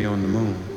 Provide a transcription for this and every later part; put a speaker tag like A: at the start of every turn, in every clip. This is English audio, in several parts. A: be on the moon.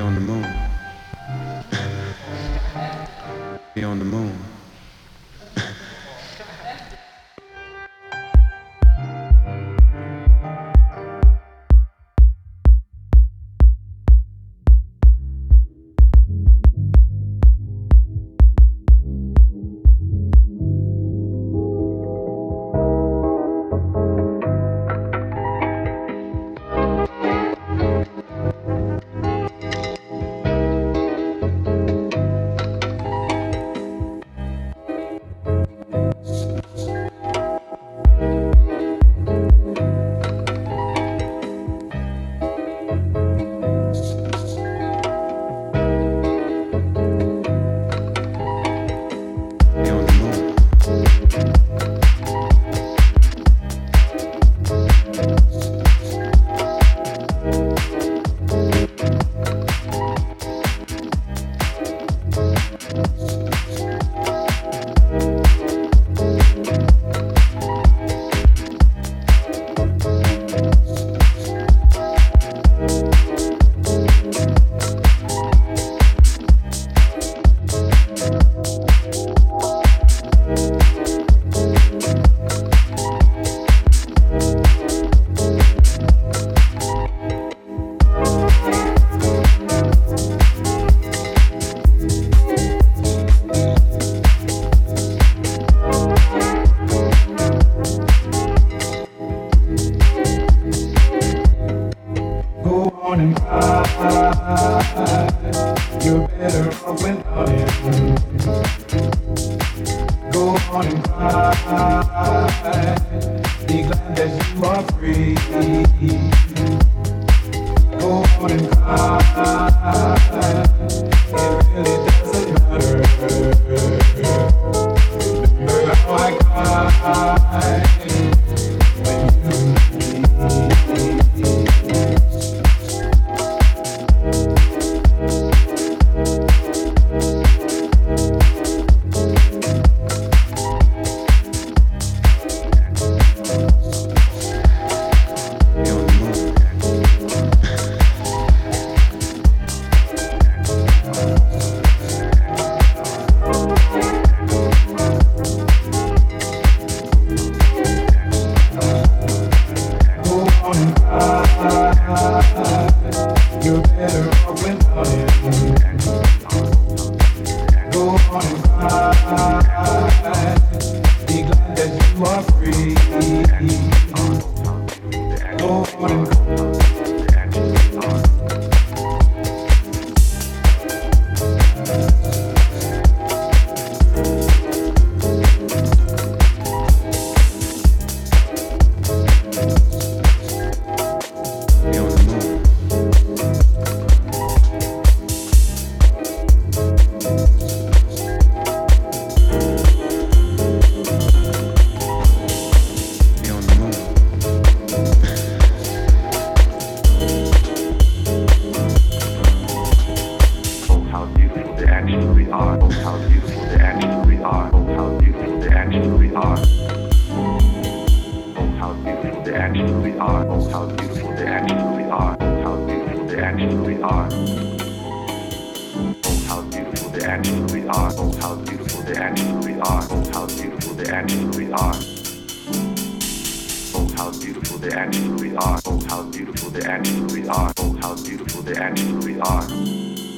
A: on the moon.
B: morning cry. Be glad that you are free. Go on and cry.
C: they actually are. Oh, oh how beautiful they actually are. Oh, how beautiful they actually are. Oh, how beautiful they actually are. Oh, how beautiful they actually are. Oh, how beautiful they actually are. Oh, how beautiful they actually are.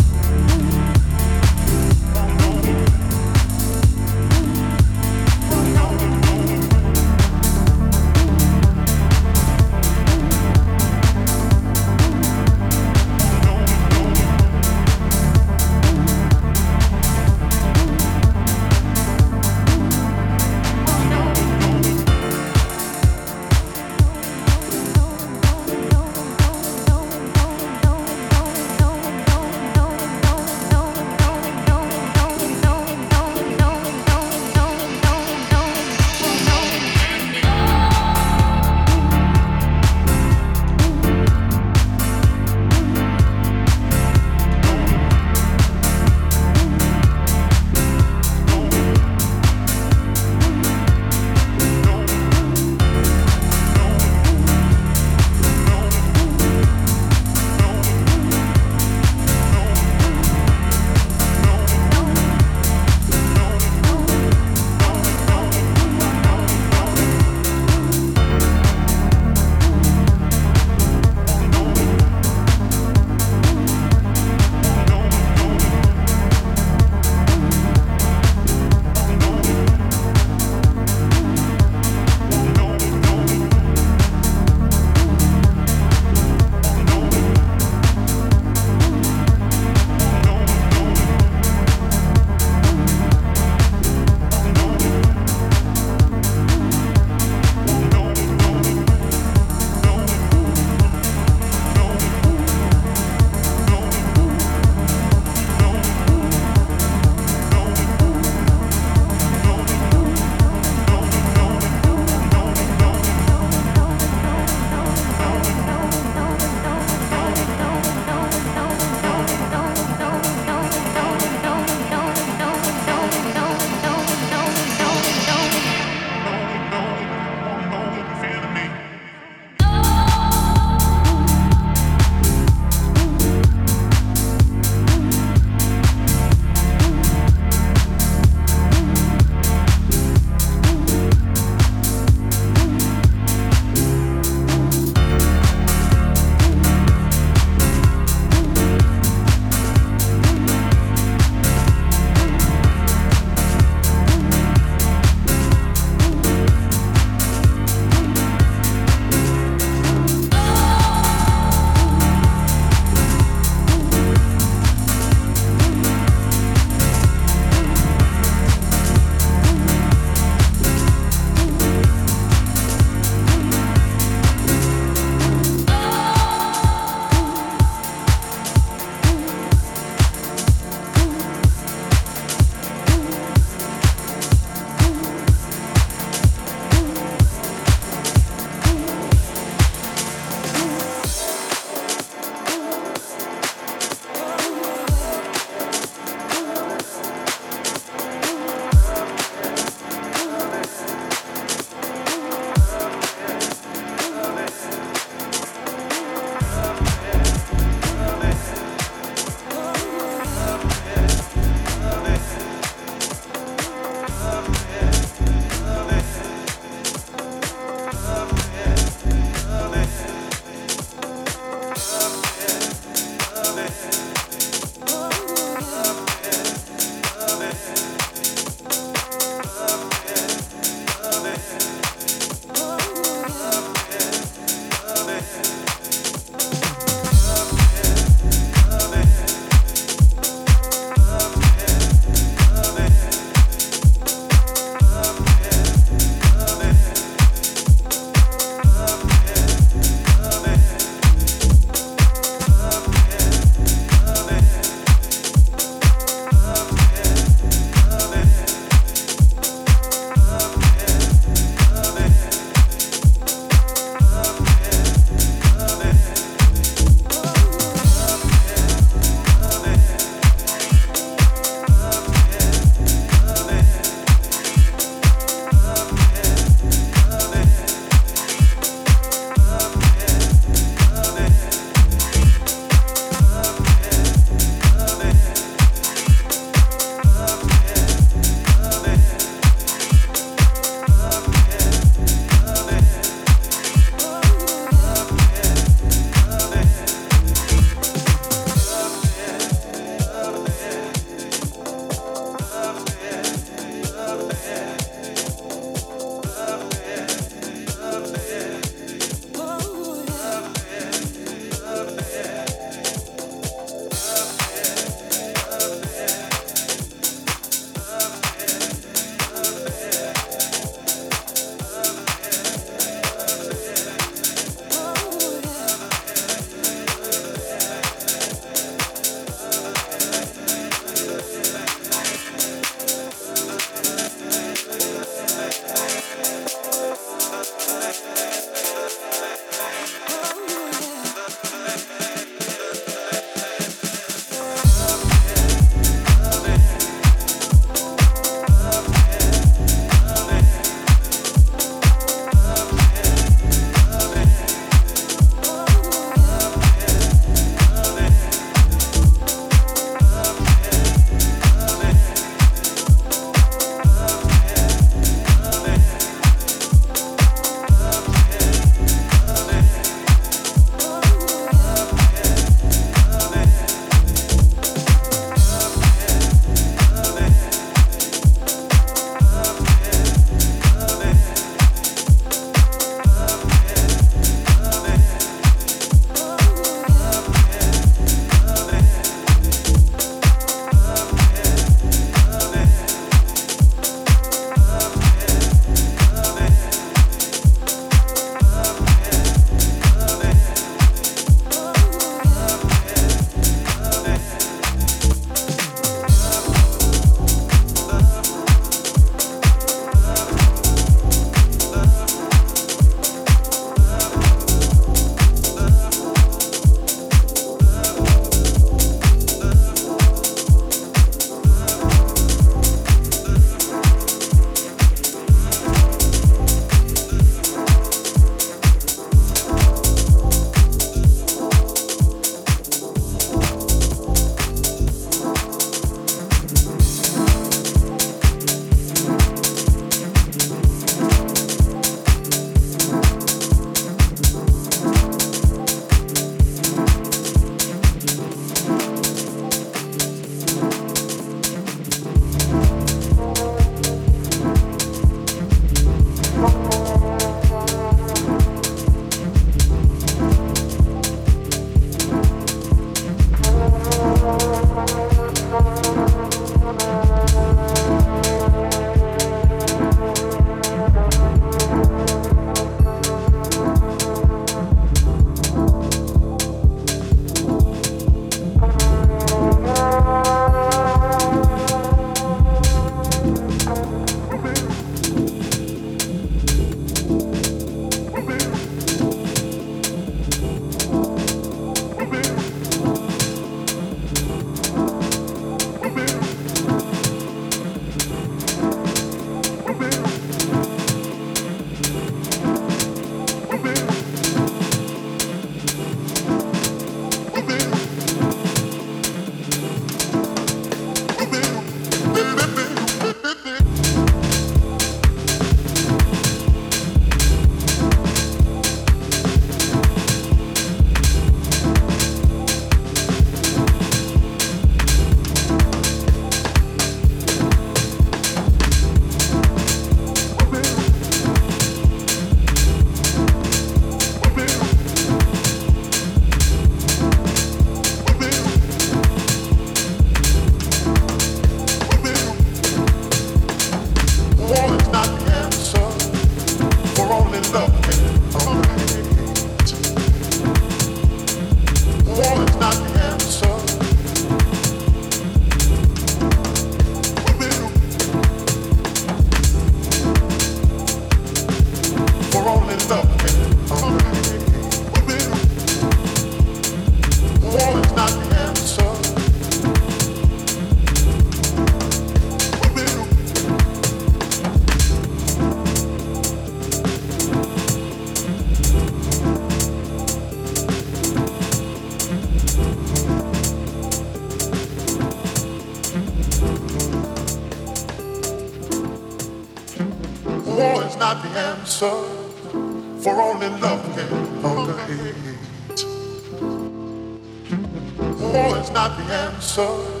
D: not the answer.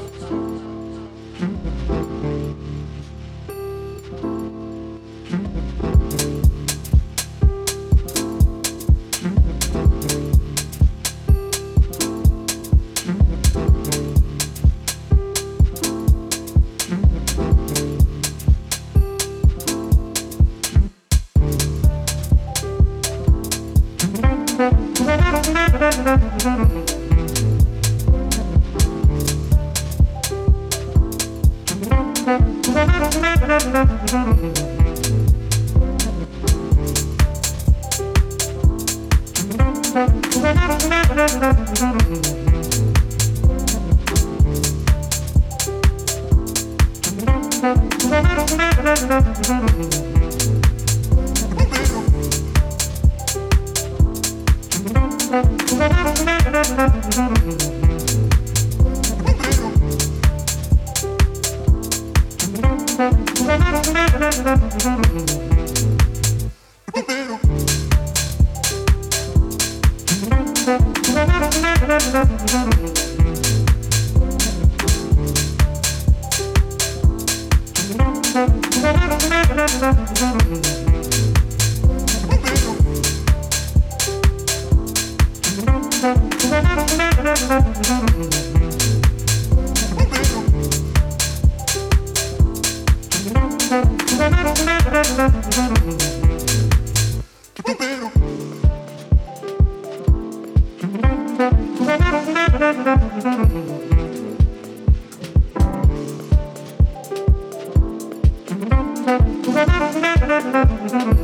D: Thank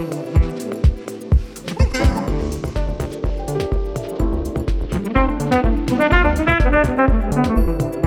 D: you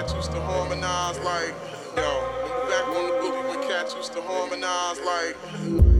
E: cats used to harmonize like, yo, back on the boogie when cats used to harmonize like.